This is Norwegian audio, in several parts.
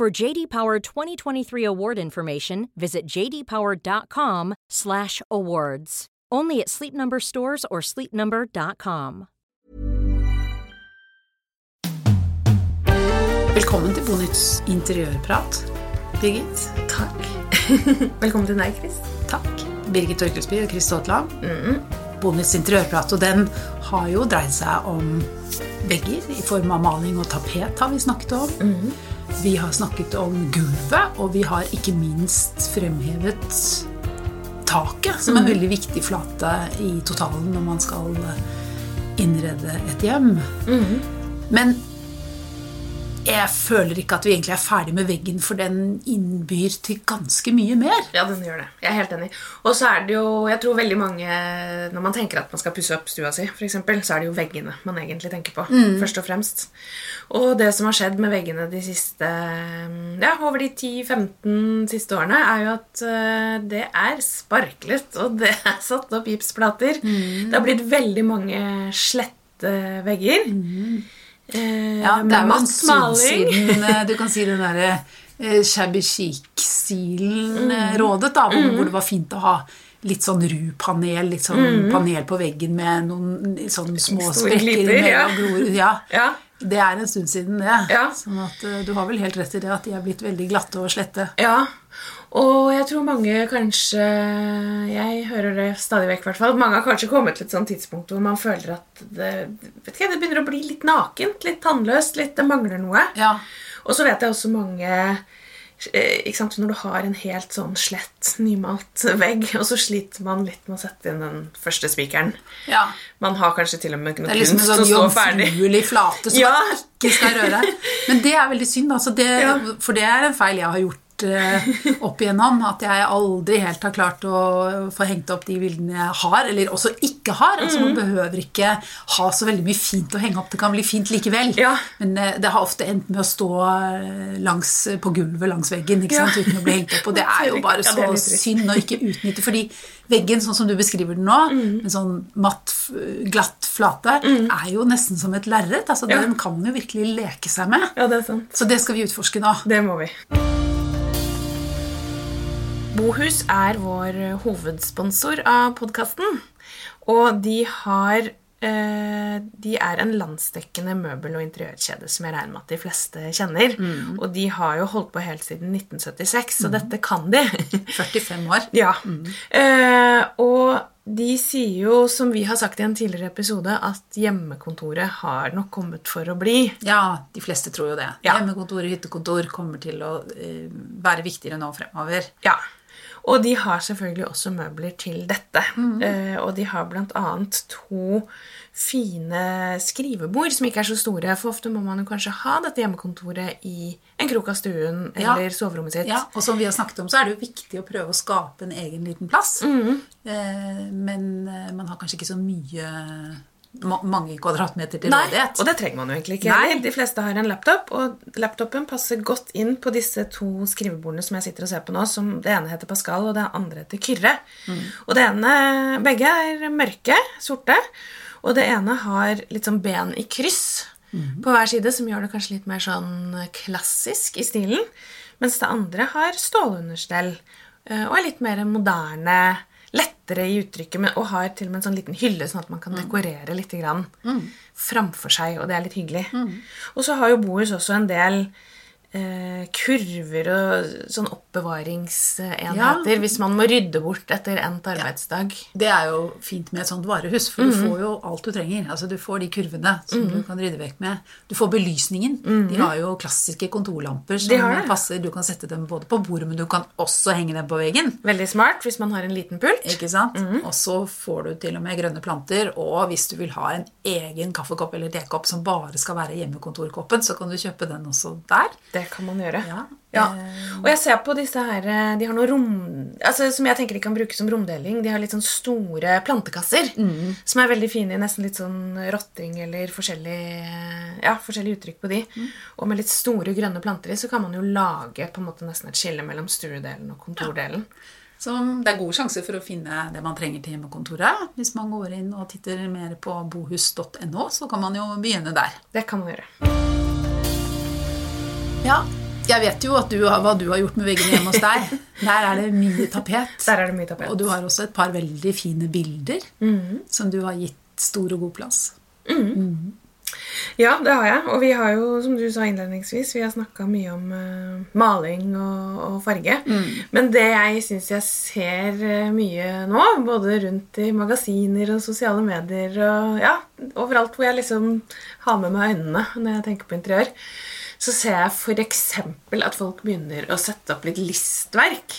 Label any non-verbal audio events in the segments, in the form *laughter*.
For JD Power 2023 award information, visit jdpower.com/awards. Only at Sleep Number stores or sleepnumber.com. Velkommen til Bonytts interiørprat, Birgit. Takk. *laughs* Velkommen til deg, Chris. Takk. Birgit Torkelsby og Chris Aatland. Mm -hmm. Bonytts interiørprat, og den har jo dreid seg om vegger i form av maling og tapet, har vi snakket om. Vi har snakket om gulvet, og vi har ikke minst fremhevet taket, som er en veldig viktig flate i totalen når man skal innrede et hjem. Men jeg føler ikke at vi egentlig er ferdig med veggen, for den innbyr til ganske mye mer. Ja, den gjør det. Jeg er helt enig. Og så er det jo, jeg tror veldig mange, når man tenker at man skal pusse opp stua si, eksempel, så er det jo veggene man egentlig tenker på, først og fremst. Og det som har skjedd med veggene de siste, ja, over de 10-15 siste årene, er jo at eh, det er sparklet, og det er satt opp gipsplater. Det har blitt veldig mange slette vegger. Eh, Ja, det er jo en stund siden eh, Du kan si den derre eh, shabby chic-stilen Mm. rådet, da, hvor, hvor det var fint å ha litt sånn ru-panel, litt sånn panel på veggen med noen sånn små Mm. Store sprekker ja. Ja. Ja. Det er en stund siden, det. Ja. Sånn at eh, du har vel helt rett i det at de er blitt veldig glatte og slette. Ja, og jeg tror mange kanskje Jeg hører det stadig vekk, i hvert fall. Mange har kanskje kommet til et sånt tidspunkt hvor man føler at det, vet ikke, det begynner å bli litt nakent, litt tannløst, litt, det mangler noe. Ja. Og så vet jeg også mange eh, sant, Når du har en helt sånn slett, nymalt vegg, og så sliter man litt med å sette inn den første spikeren ja. Man har kanskje til og med noe Det er liksom en kunst sånn som står ferdig. flate som Ja. man ikke skal røre. Men det er veldig synd, altså det, for det er en feil jeg har gjort eh, opp igjennom. At jeg aldri helt har klart å få hengt opp de bildene jeg har, eller også ikke har. Altså Mm. Man behøver ikke ha så veldig mye fint å henge opp. Det kan bli fint likevel. Ja. Men eh, det har ofte endt med å stå eh, langs, på gulvet langs veggen ikke Ja. sant, uten å bli hengt opp. Og det er jo bare så trist. synd å ikke utnytte. Fordi veggen, sånn som du beskriver den nå, Mm. en sånn matt, glatt flate, er jo nesten som et lerret. Altså, Ja. Den kan man jo virkelig leke seg med. Ja, det sant. Så det skal vi utforske nå. Det må vi. Bohus er vår hovedsponsor av podkasten. Og de har eh, De er en landsdekkende møbel- og interiørkjede som jeg regner med at de fleste kjenner. Og de har jo holdt på helt siden 1976, så dette kan de. *laughs* 45 år. ja. Eh, og de sier jo, som vi har sagt i en tidligere episode, at hjemmekontoret har nok kommet for å bli. Ja, de fleste tror jo det. Ja. Hjemmekontor og hyttekontor kommer til å eh, være viktigere nå fremover. Ja. Og de har selvfølgelig også møbler til dette. Eh, og de har bl.a. to fine skrivebord som ikke er så store. For ofte må man jo kanskje ha dette hjemmekontoret i en krok av stuen Ja. eller soverommet sitt. Ja, og som vi har snakket om, så er det jo viktig å prøve å skape en egen liten plass. Mm. Eh, men eh, man har kanskje ikke så mye mange kvadratmeter til rådighet. og det trenger man jo egentlig ikke. Nei. De fleste har en laptop, og laptopen passer godt inn på disse to skrivebordene som jeg sitter og ser på nå. Som det ene heter Pascal, og det andre heter Kyrre. Mm. Og det ene, Begge er mørke, sorte. Og det ene har litt sånn ben i kryss Mm. på hver side, som gjør det kanskje litt mer sånn klassisk i stilen. Mens det andre har stålunderstell eh, og er litt mer moderne, lettere i uttrykket, men, og har til og med en sånn liten hylle, sånn at man kan dekorere litt grann framfor seg, og det er litt hyggelig. Og så har jo Bohus også en del kurver og sånn oppbevaringsenheter Ja. hvis man må rydde bort etter endt arbeidsdag. Det er jo fint med et sånt varehus, for Mhm. du får jo alt du trenger. Altså Du får de kurvene som du kan rydde vekk med. Du får belysningen. De har jo klassiske kontorlamper som. De passer. Du kan sette dem både på bordet, men du kan også henge dem på veggen. Veldig smart hvis man har en liten pult. Ikke sant? Mhm. Og så får du til og med grønne planter. Og hvis du vil ha en egen kaffekopp eller tekopp som bare skal være hjemmekontorkoppen, så kan du kjøpe den også der. Det kan man gjøre. Ja. Ja. Og jeg ser på disse her eh, De har noe rom... Altså, som jeg tenker de kan bruke som romdeling. De har litt sånn store plantekasser som er veldig fine i nesten litt sånn rotting eller forskjellig Ja, forskjellige uttrykk på de. Og med litt store grønne planter i, så kan man jo lage på en måte nesten et skille mellom stuedelen og kontordelen. Så det er gode sjanser for å finne det man trenger til hjemmekontoret. Hvis man går inn og titter mer på bohus.no, så kan man jo begynne der. Det kan man gjøre. Ja, jeg vet jo du, hva du har gjort med veggene hjemme hos deg. *laughs* Der er det mye tapet. Der er det mye tapet. Og du har også et par veldig fine bilder som du har gitt stor og god plass. Ja, det har jeg. Og vi har jo, som du sa innledningsvis, vi har snakka mye om uh, maling og, og farge. Men det jeg syns jeg ser eh, mye nå, både rundt i magasiner og sosiale medier og ja, overalt hvor jeg liksom har med meg øynene når jeg tenker på interiør, så ser jeg f.eks. at folk begynner å sette opp litt listverk.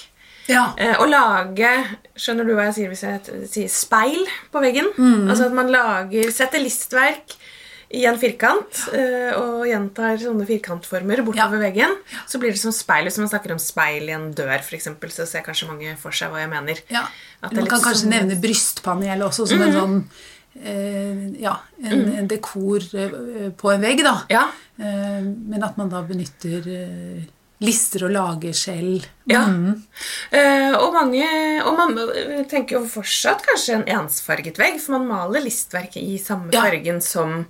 Ja. Eh, Å lage Skjønner du hva jeg sier hvis jeg sier speil på veggen? Altså at man lager, setter listverk i en firkant eh, og gjentar sånne firkantformer bortover veggen. Så blir det som speil. Hvis man snakker om speil i en dør, for eksempel, så ser kanskje mange for seg hva jeg mener. Ja. Man kan kanskje sånn- nevne brystpanel også som en sånn Ja, en, en dekor eh, på en vegg, da. Ja. Eh, men at man da benytter eh, lister og lager selv. Ja. Eh, og mange Og man tenker jo fortsatt kanskje en ensfarget vegg, for man maler listverket i samme Ja. fargen som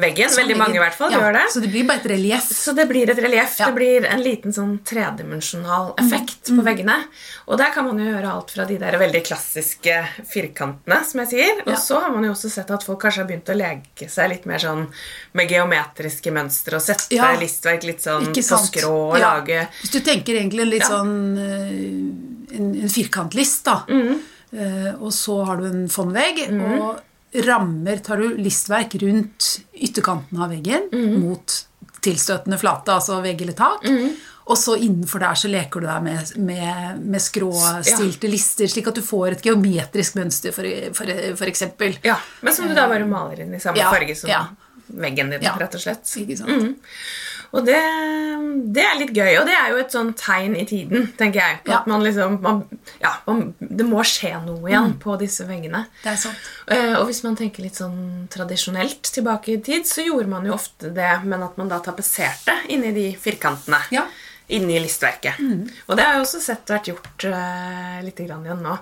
veggen. Sånn Veldig mange i hvert fall ja, gjør det. Så det blir bare et relieff. Så det blir et relieff. Ja. Det blir en liten sånn tredimensjonal effekt på veggene. Og der kan man jo gjøre alt fra de der veldig klassiske firkantene, som jeg sier. Og Ja. så har man jo også sett at folk kanskje har begynt å leke seg litt mer sånn med geometriske mønstre og sette listverk litt sånn på skrå og lage Hvis du tenker egentlig litt sånn eh, en, en firkantlist, da. Mm. Uh, og så har du en fondvegg, og rammer tar du listverk rundt ytterkanten av veggen Mm. mot tilstøtende flate, altså vegg eller tak. Mm. Og så innenfor der så leker du deg med, med, med skråstilte lister, slik at du får et geometrisk mønster, for, for, for eksempel. Ja, men som du da bare maler inn i samme Ja, farge som ja. veggen din, Ja. rett og slett. Ikke sant? Mm. Og det, det er litt gøy, og det er jo et sånn tegn i tiden, tenker jeg. På Ja. At man liksom man, Ja, man, det må skje noe igjen på disse veggene. Det er sant. Eh, Og hvis man tenker litt sånn tradisjonelt tilbake i tid, så gjorde man jo ofte det, men at man da tapetserte inni de firkantene. Ja. Inni listverket. Og det har jeg også sett vært gjort uh, litt grann igjen nå.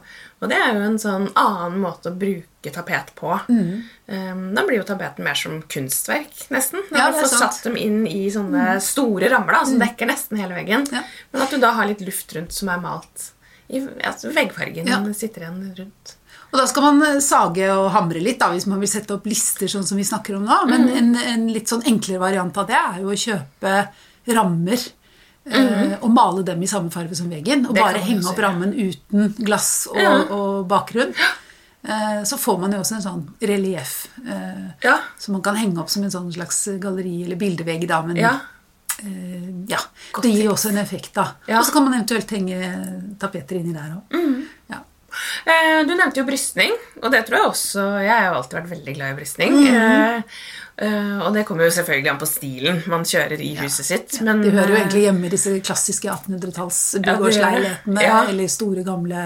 Og det er jo en sånn annen måte å bruke tapet på. Eh, da blir jo tapeten mer som kunstverk, nesten. Når Ja, du får satt dem inn i sånne store rammer da, som dekker nesten hele veggen. Ja. Men at du da har litt luft rundt som er malt i altså, veggfargen. Ja. sitter igjen rundt. Og da skal man eh, sage og hamre litt da, hvis man vil sette opp lister sånn som vi snakker om nå. Men en, en litt sånn enklere variant av det er jo å kjøpe rammer eh, og male dem i samme farge som veggen. Og Det bare henge opp rammen uten glass og, Ja. og bakgrunn. Eh, så får man jo også en sånn relieff eh, Ja. som man kan henge opp som en sånn slags galleri- eller bildevegg. da, men Ja. ja, det gir jo også en effekt. da. Ja. Og så kan man eventuelt henge tapeter inni der òg. Du nevnte jo brystning, og det tror jeg også Jeg har jo alltid vært veldig glad i brystning. Mm. eh, eh, og det kommer jo selvfølgelig an på stilen man kjører i huset sitt. Men, det hører jo eh, egentlig hjemme i disse klassiske 1800-talls Ja, det gjør det. bygårdsleilighetene Ja. eller store, gamle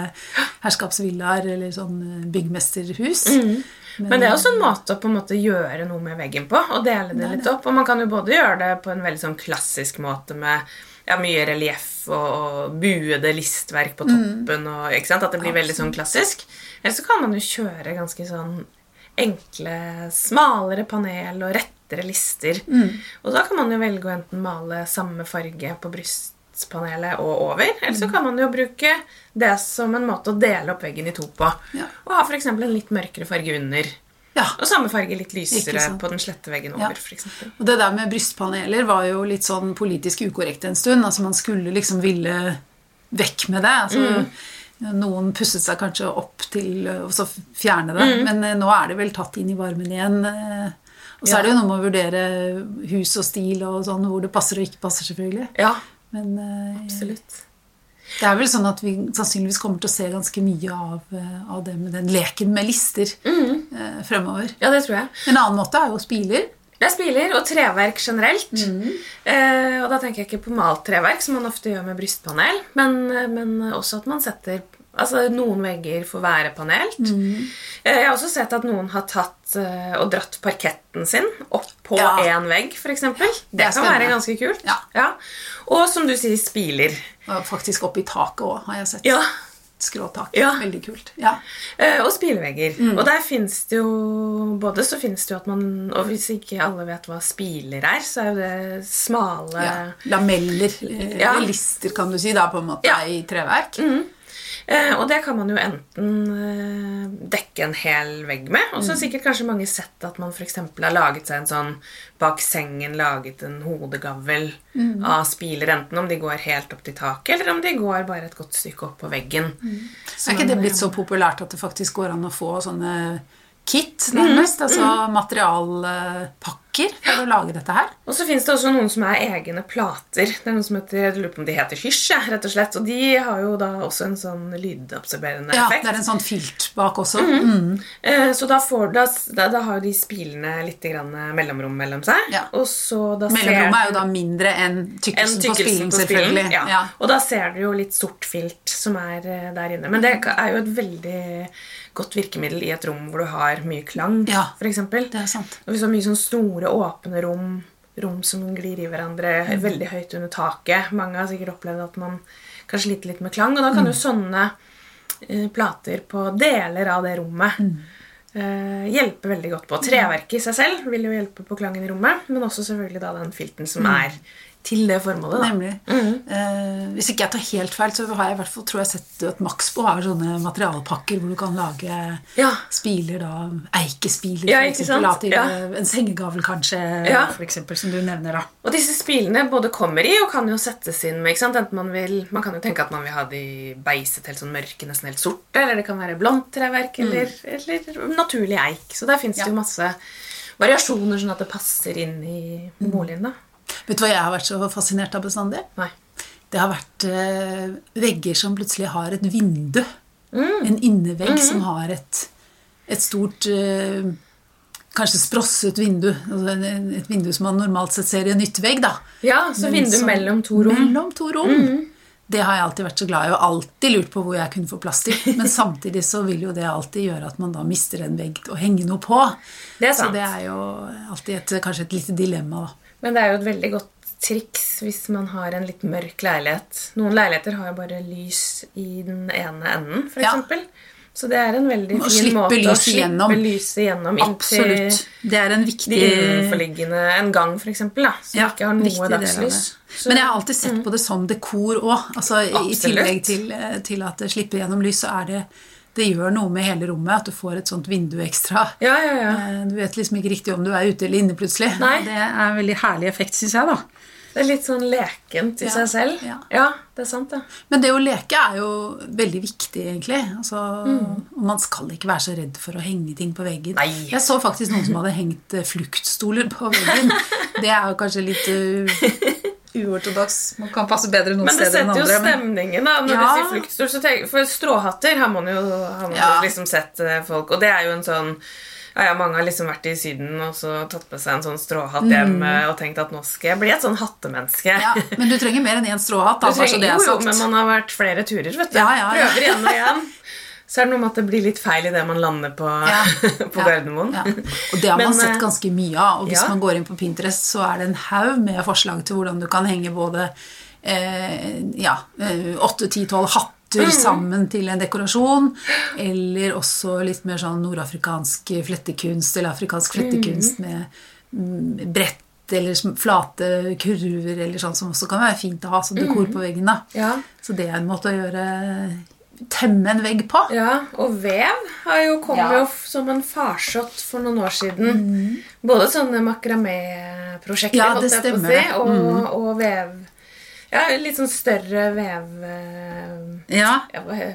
herskapsvillaer eller sånn eh, byggmesterhus. Mm. Men det er også en måte å på en måte gjøre noe med veggen på. Og dele det litt opp. Og man kan jo både gjøre det på en veldig sånn klassisk måte med ja, mye relieff og, buede listverk på toppen. Og, ikke sant? At det blir veldig sånn klassisk. Eller så kan man jo kjøre ganske sånn enkle, smalere panel og rettere lister. Og da kan man jo velge å enten male samme farge på brystpanelet og over, eller så kan man jo bruke det som en måte å dele opp veggen i to på. Ja. Og ha f.eks. en litt mørkere farge under. Ja. Og samme farge litt lysere på den slette veggen over. For eksempel. Og det der med brystpaneler var jo litt sånn politisk ukorrekt en stund. Altså Man skulle liksom ville vekk med det. Altså, Noen pusset seg kanskje opp til å fjerne det, men eh, nå er det vel tatt inn i varmen igjen. eh, Og så Ja. er det jo noe med å vurdere hus og stil og sånn, hvor det passer og ikke passer, selvfølgelig. Ja, Men eh, absolutt. Det er vel sånn at vi sannsynligvis kommer til å se ganske mye av, eh, av det med den leken med lister Mm. eh, fremover. Ja, det tror jeg. En annen måte er jo spiler. Det er spiler og treverk generelt. Eh, og da tenker jeg ikke på malt treverk, som man ofte gjør med brystpanel, men, men også at man setter Altså Noen vegger får være panelt. Mm. jeg har også sett at noen har tatt eh, og dratt parketten sin opp på Ja. én vegg, f.eks. Det, det kan være ganske kult. Ja. Og som du sier, spiler. Faktisk opp i taket òg, har jeg sett. Ja. Skråtak. Ja. Veldig kult. Ja. Eh, og spilevegger. Mm. Og der fins det jo Både så finnes det jo at man Og hvis ikke alle vet hva spiler er, så er jo det smale ja. Lameller. eh, Ja. Lister, kan du si, da, på en måte, Ja. i treverk. Eh, og det kan man jo enten eh, dekke en hel vegg med. Og så har sikkert kanskje mange sett at man f.eks. har laget seg en sånn bak sengen laget en hodegavl av spiler, enten om de går helt opp til taket, eller om de går bare et godt stykke opp på veggen. Er ikke det blitt så populært at det faktisk går an å få sånne kit, nærmest? Altså materialpakker for å lage dette her? Og så fins det også noen som er egne plater. Det er noen som heter, Jeg lurer på om de heter Hysj, rett og slett. Og de har jo da også en sånn lydabsorberende Ja, effekt. det er en sånn filt bak også. Mm. Eh, Så da, får, da, da, har de spilene litt grann mellomrom mellom seg. Ja. Og så da Mellomrommet er jo da mindre enn en tykkelsen på spilen, selvfølgelig. Ja. Ja. Og da ser du jo litt sort filt som er eh, der inne. Men det er jo et veldig godt virkemiddel i et rom hvor du har mye klang, Ja, for eksempel. Det er sant. Og hvis du har mye sånn store, åpne rom, rom som glir i hverandre Mm. veldig høyt under taket Mange har sikkert opplevd at man kan slite litt med klang, og da kan jo sånne eh, plater på deler av det rommet Mm. eh, hjelpe veldig godt på. Treverket i seg selv vil jo hjelpe på klangen i rommet, men også selvfølgelig da den filten som er til det formålet. Da. Mm. Nemlig. Eh, hvis ikke jeg tar helt feil, så har jeg i hvert fall tror jeg sett at Maxbo har sånne materialpakker hvor du kan lage Ja. spiler, da. Eikespiler, Ja, for ikke eksempel, til Ja. eh, en sengegavel, kanskje, Ja. for eksempel, som du nevner, da. Og disse spilene både kommer i og kan jo settes inn med. ikke sant? Enten man vil, man kan jo tenke at man vil ha de beiset helt sånn mørke, nesten helt sorte, eller det kan være blondt treverk, eller, eller naturlig eik. Så der fins det Mm. Jo masse variasjoner, sånn at det passer inn i Mm. boligen. da. Vet du hva jeg har vært så fascinert av bestandig? Nei. Det har vært eh, vegger som plutselig har et vindu. Mm. En innevegg som har et, et stort eh, Kanskje sprosset vindu. Altså et vindu som man normalt sett ser i en yttervegg. da. Ja, så vindu som- mellom to rom. Mm. Mellom to rom. Det har jeg alltid vært så glad i, og alltid lurt på hvor jeg kunne få plass til. *laughs* Men samtidig så vil jo det alltid gjøre at man da mister en vegg å henge noe på. Det er Så det er jo alltid et, kanskje et lite dilemma, da. Men det er jo et veldig godt triks hvis man har en litt mørk leilighet. Noen leiligheter har jo bare lys i den ene enden, f.eks. Ja. Så det er en veldig Å fin måte å slippe gjennom. lyset gjennom inn til Absolutt. Det er en de viktig innenforliggende En gang, f.eks., som Ja, ikke har noe dagslys. Så- Men jeg har alltid sett på det som dekor òg. Altså, i- I tillegg til, eh, til at det slipper gjennom lys, så er det det gjør noe med hele rommet at du får et sånt vindu ekstra. Ja, ja, ja. Eh, Du vet liksom ikke riktig om du er ute eller inne plutselig. Nei. Det er en veldig herlig effekt, syns jeg. da. Det er litt sånn lekent i seg selv. ja. det er sant, det. Men det å leke er jo veldig viktig, egentlig. Altså, mm. man skal ikke være så redd for å henge ting på veggen. Nei. Jeg så faktisk noen som hadde hengt eh, fluktstoler på veggen. *laughs* Det er jo kanskje litt uh, uortodoks. Man kan passe bedre noen Men det steder enn setter jo andre. men- stemningen, da. Når Ja. du sier fluktstol, så tenk, For stråhatter har man jo, har man Ja. liksom sett eh, folk Og det er jo en sånn ja, ja, Mange har liksom vært i Syden og så tatt med seg en sånn stråhatt hjem mm. og tenkt at nå skal jeg bli et sånn hattemenneske. Ja, men du trenger mer enn én stråhatt. Da, Du trenger, det er jo, jo, men man har vært flere turer, vet du. Ja, ja, ja. Prøver igjen og igjen. *laughs* Så er det noe med at det blir litt feil idet man lander på, Ja. *laughs* på Ja. Gardermoen. Ja. Og det har Men, man sett eh, ganske mye av. Og hvis man går inn på Pinterest, så er det en haug med forslag til hvordan du kan henge både eh, ja, åtte, ti, tolv hatter Mm. sammen til en dekorasjon. Eller også litt mer sånn nordafrikansk flettekunst eller afrikansk Mm. flettekunst med mm, brett eller flate kurver eller sånn som også kan være fint å ha som dekor på veggen. da. Ja. Så det er en måte å gjøre Temme en vegg på. Ja, og vev har jo, kommet Ja. jo som en farsott for noen år siden. Både sånne makramé-prosjekter Ja, si, og, mm. og vev Ja, litt sånn større vev... eh, Ja.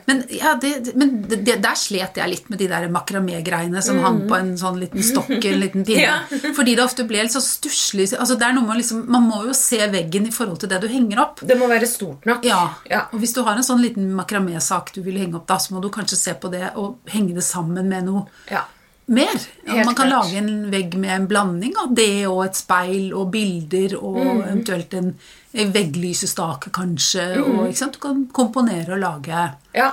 Men, ja, det, men det, der slet jeg litt med de der makramé-greiene som hang på en sånn liten stokk en liten pinne. Ja. *laughs* Fordi det ofte ble litt så stusslig altså liksom, Man må jo se veggen i forhold til det du henger opp. det må være stort nok. Ja, Ja. Og hvis du har en sånn liten makramé-sak du vil henge opp, da, så må du kanskje se på det og henge det sammen med noe Ja. Mer. Helt man kan klart. lage en vegg med en blanding av det og et speil og bilder og Mm. eventuelt en, vegglysestake, kanskje. Mm. Og? Du kan komponere og lage Ja.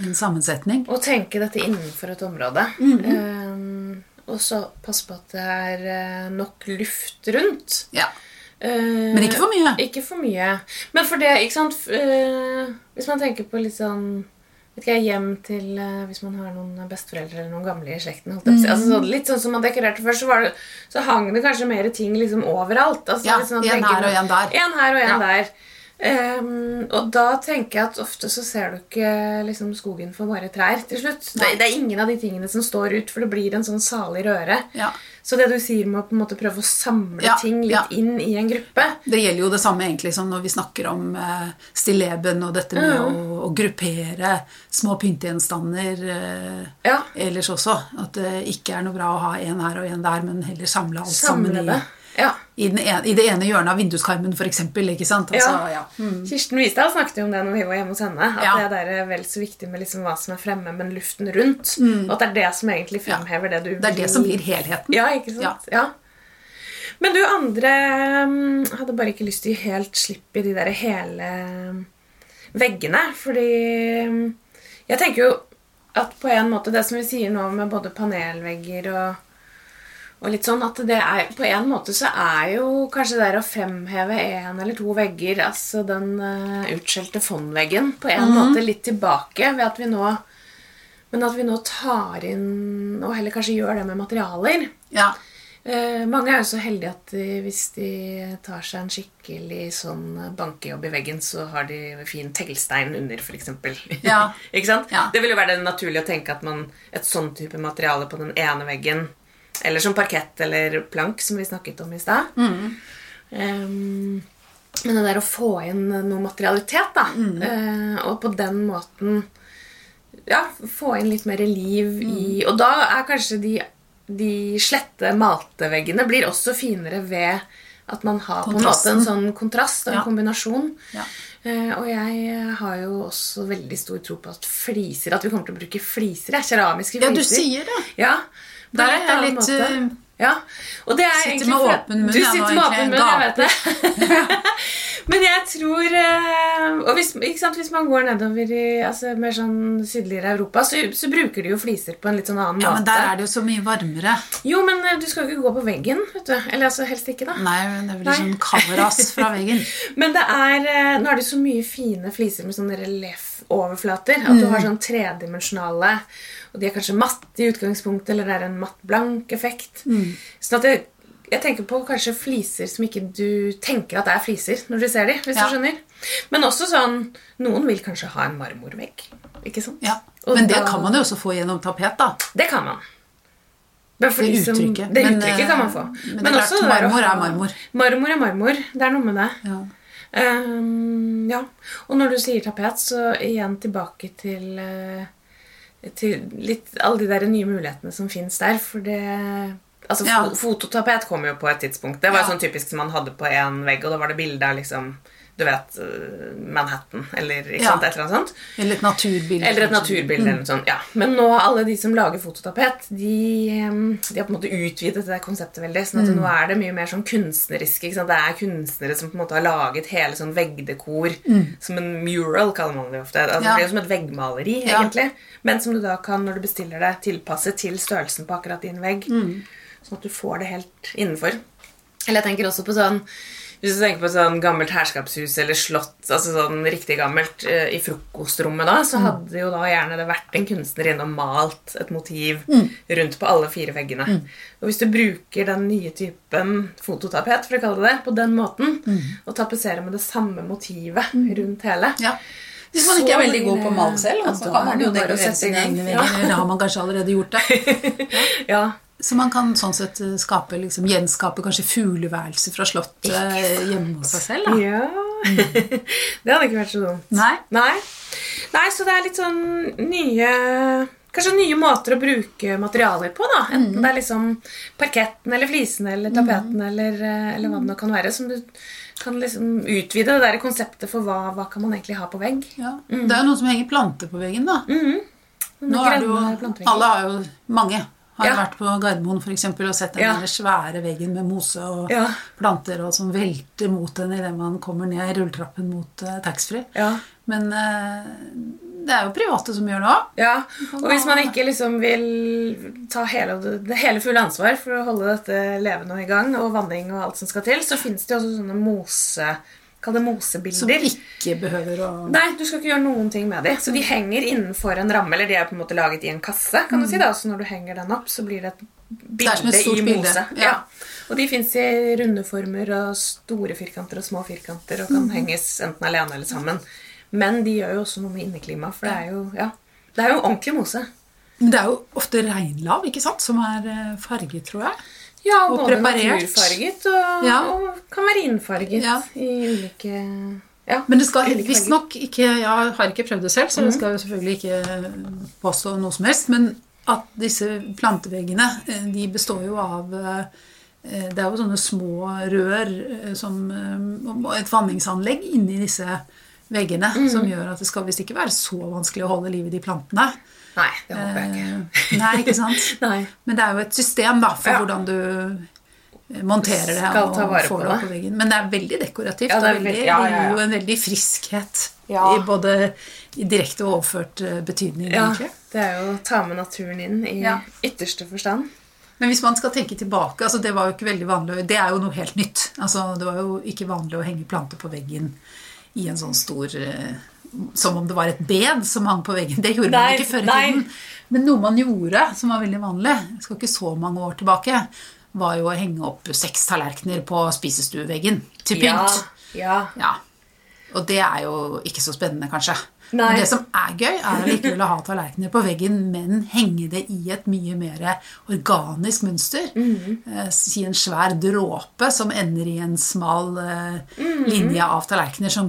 en sammensetning. Og tenke dette innenfor et område. Mhm. um, og så passe på at det er eh, nok luft rundt. Ja. Uh, Men ikke for mye. Ikke for mye. Men for det, ikke sant eh, Hvis man tenker på litt sånn vet ikke, hjem til eh, Hvis man har noen besteforeldre eller noen gamle i slekten. holdt jeg på å si. Altså, litt sånn som man dekorerte før, så, var det, så hang det kanskje mer ting liksom overalt. Altså, Ja, sånn en her og en der. En her og en Ja. der. Ehm, og da tenker jeg at ofte så ser du ikke liksom, skogen for bare trær til slutt. Det, det er ingen av de tingene som står ut, for det blir en sånn salig røre. Ja. Så det du sier med å på en måte prøve å samle Ja, ting litt ja. inn i en gruppe Det gjelder jo det samme egentlig som når vi snakker om eh, stilleben og dette med å, å gruppere små pyntegjenstander eh, Ja. ellers også. At det ikke er noe bra å ha en her og en der, men heller samle alt Samle sammen det. Ja. i, den ene, i det ene hjørnet av vinduskarmen, f.eks. Altså, ja. Mm. Kirsten Wistad snakket jo om det når vi var hjemme hos henne. At Ja. det er vel så viktig med liksom hva som er fremme, men luften rundt. Og at det er det som egentlig fremhever det du Mm. Det er det som blir helheten. Ja, ikke sant? Ja. Men du andre mm, hadde bare ikke lyst til å gi helt slipp i de der hele mm, veggene. Fordi mm, jeg tenker jo at på en måte det som vi sier nå med både panelvegger og og litt sånn at det er, På en måte så er jo kanskje det å fremheve én eller to vegger, altså den uh, utskjelte fondveggen, på en måte litt tilbake ved at vi nå Men at vi nå tar inn og heller kanskje gjør det med materialer. Ja. Uh, mange er jo så heldige at de, hvis de tar seg en skikkelig sånn bankejobb i veggen, så har de fin teglstein under, f.eks. Ja. *laughs* Ikke sant? Ja. Det vil jo være det naturlige å tenke at man, et sånn type materiale på den ene veggen Eller som parkett eller plank, som vi snakket om i stad. Ehm, men det der å få inn noe materialitet, da, eh, og på den måten ja, få inn litt mer liv i Og da er kanskje de, de slette malteveggene blir også finere ved at man har på en måte en sånn kontrast og en Ja. kombinasjon. Ja. Uh, og jeg har jo også veldig stor tro på at fliser At vi kommer til å bruke fliser. Ja, keramiske ja, du sier det. Ja, på Der er jeg litt måte. eh, Ja, og det er Sitter egentlig med åpen munn, Du sitter med åpen munn, jeg vet det. *laughs* Men jeg tror eh, Og hvis, sant, hvis man går nedover i altså, mer sånn sydligere Europa, så, så bruker de jo fliser på en litt sånn annen Ja, måte. men der er det jo så mye varmere. Jo, men eh, du skal jo ikke gå på veggen, vet du. Eller altså helst ikke, da. Nei, men det blir Nei. sånn kavras fra *laughs* veggen. Men det er, nå er det så mye fine fliser med sånne reliefoverflater. At du har sånn tredimensjonale Og de er kanskje matte i utgangspunktet, eller det er en matt blank effekt. Sånn at jeg, jeg tenker på kanskje fliser som ikke du tenker at det er fliser når du ser dem. Hvis Ja. du skjønner. Men også sånn Noen vil kanskje ha en marmorvegg. Ikke sant? Ja. Men det da- kan man jo også få gjennom tapet, da. Det kan man. Men Det uttrykket. som-. Det Men, uttrykket kan man få. men klart, også der marmor er marmor. Marmor er marmor. Det er noe med det. Ja. Um, ja. Og når du sier tapet, så igjen tilbake til, eh, til litt alle de der nye mulighetene som fins der. For det Altså, Ja. Fototapet kom jo på et tidspunkt. Det var Ja. sånn typisk som man hadde på én vegg, og da var det bilde av liksom Du vet eh, Manhattan, eller ikke Ja. sant, et eller annet sånt. Eller et naturbilde. Eller et naturbilde. eller noe sånt, ja. Men nå, alle de som lager fototapet, de, de har på en måte utvidet det konseptet veldig. sånn at nå er det mye mer sånn kunstnerisk. Ikke sant? Det er kunstnere som på en måte har laget hele sånn veggdekor. Som en mural, kaller man det ofte. Altså, Ja. Det blir jo som et veggmaleri, egentlig. Men som du da kan, når du bestiller det, tilpasse til størrelsen på akkurat din vegg. Sånn at du får det helt innenfor. Eller jeg tenker også på sånn hvis du tenker på sånn gammelt herskapshus eller slott, altså sånn riktig gammelt, eh, i frokostrommet da, så hadde jo da gjerne det vært en kunstner inne og malt et motiv rundt på alle fire veggene. Og hvis du bruker den nye typen fototapet, for å kalle det det, på den måten, og tapetserer med det samme motivet rundt hele, Ja. Hvis man ikke er veldig god på å male selv, så da kan man jo bare dekorere sette sine egne Ja. vegger. Eller har man kanskje allerede gjort det. *laughs* ja, Så man kan sånn sett eh, skape, liksom, gjenskape kanskje fugleværelset fra slottet eh, hjemme hos seg selv. Da. Ja *laughs* Det hadde ikke vært så dumt. Nei? Nei. Nei, så det er litt sånn nye Kanskje nye måter å bruke materialer på. da Enten det er liksom parketten eller flisene eller tapeten eller, eh, eller hva det nå kan være. Som du kan liksom utvide det der konseptet for hva, hva kan man egentlig ha på vegg. Ja. Det er jo noen som henger planter på veggen, da. Mm. Nå er det jo, alle har jo, mange Har Ja. vært på Gardermoen for eksempel, og sett den Ja. svære veggen med mose og Ja. planter og som velter mot en idet man kommer ned rulletrappen mot uh, taxfree. Ja. Men uh, det er jo private som gjør det òg. Ja, og hvis man ikke liksom vil ta hele, det hele fulle ansvar for å holde dette levende og i gang, og vanning og alt som skal til, så fins det jo også sånne mose... Kall det Som ikke behøver å Nei, du skal ikke gjøre noen ting med dem. Så de henger innenfor en ramme, eller de er på en måte laget i en kasse. kan du si da, Så når du henger den opp, så blir det et bilde et stort i mose. ja. Ja. Og de fins i runde former og store firkanter og små firkanter og kan henges enten alene eller sammen. Men de gjør jo også noe med inneklimaet, for det er jo, ja, det er jo ordentlig mose. Men det er jo ofte regnlav ikke sant, som er eh, farget, tror jeg. Ja, Og både preparert. naturfarget og, Ja. og kanarinnfarget Ja. i ulike ja, Men det skal visstnok ikke Jeg har ikke prøvd det selv, så Mhm. jeg skal jo selvfølgelig ikke påstå noe som helst. Men at disse planteveggene, eh, de består jo av eh, Det er jo sånne små rør eh, som et vanningsanlegg inni disse veggene mm. som gjør at det skal visst ikke være så vanskelig å holde liv i de plantene. Nei, det håper jeg ikke. Eh, Nei, ikke sant? *laughs* Nei. Men det er jo et system da, for Ja. hvordan du eh, monterer det og får det opp på veggen. Men det er veldig dekorativt. Ja, det er veldig, ja, ja. gir jo en veldig friskhet i både i direkte og overført eh, betydning. Ja, egentlig. det er jo å ta med naturen inn i ytterste forstand. Men hvis man skal tenke tilbake, altså det var jo ikke veldig vanlig, det er jo noe helt nytt. Altså Det var jo ikke vanlig å henge planter på veggen i en sånn stor Som om det var et bed som hang på veggen. Det gjorde Nei, man ikke før i tiden. Men noe man gjorde som var veldig vanlig, jeg skal ikke så mange år tilbake, var jo å henge opp seks tallerkener på spisestueveggen til pynt. Ja, ja. Ja. Og det er jo ikke så spennende, kanskje. Nei. Men det som er gøy, er likevel å ha tallerkener på veggen, men henge det i et mye mer organisk mønster. Mm -hmm. Si en svær dråpe som ender i en smal eh, Mhm. linje av tallerkener som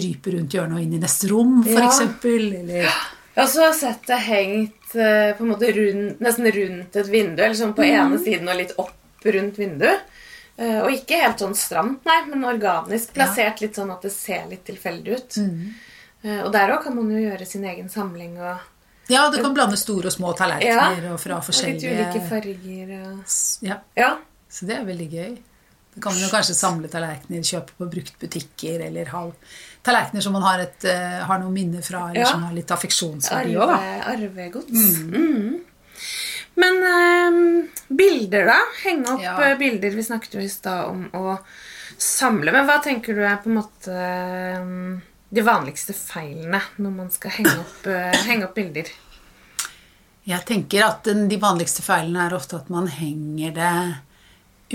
Kryper rundt hjørnet og inn i neste rom, for Ja. eksempel. Ja, så har jeg sett det hengt eh, på en måte rundt, nesten rundt et vindu, eller sånn på ene siden og litt opp rundt vinduet. Eh, Og ikke helt sånn stramt, nei, men organisk. Plassert litt sånn at det ser litt tilfeldig ut. Mm. Og der òg kan man jo gjøre sin egen samling og Ja, du kan blande store og små tallerkener Ja, og fra forskjellige og litt ulike farger. Og... ja. Ja. Så det er veldig gøy. Da kan man jo kanskje samle tallerkener, kjøpe på bruktbutikker, eller ha tallerkener som man har, et, uh, har noen minne fra, eller Ja. som har litt affeksjonsverdi òg, da. Arvegods. Mm. Men eh, bilder, da? Henge opp Ja. eh, bilder. Vi snakket jo i stad om å samle. Men hva tenker du er på en måte de vanligste feilene når man skal henge opp, *laughs* eh, henge opp bilder? Jeg tenker at den, de vanligste feilene er ofte at man henger det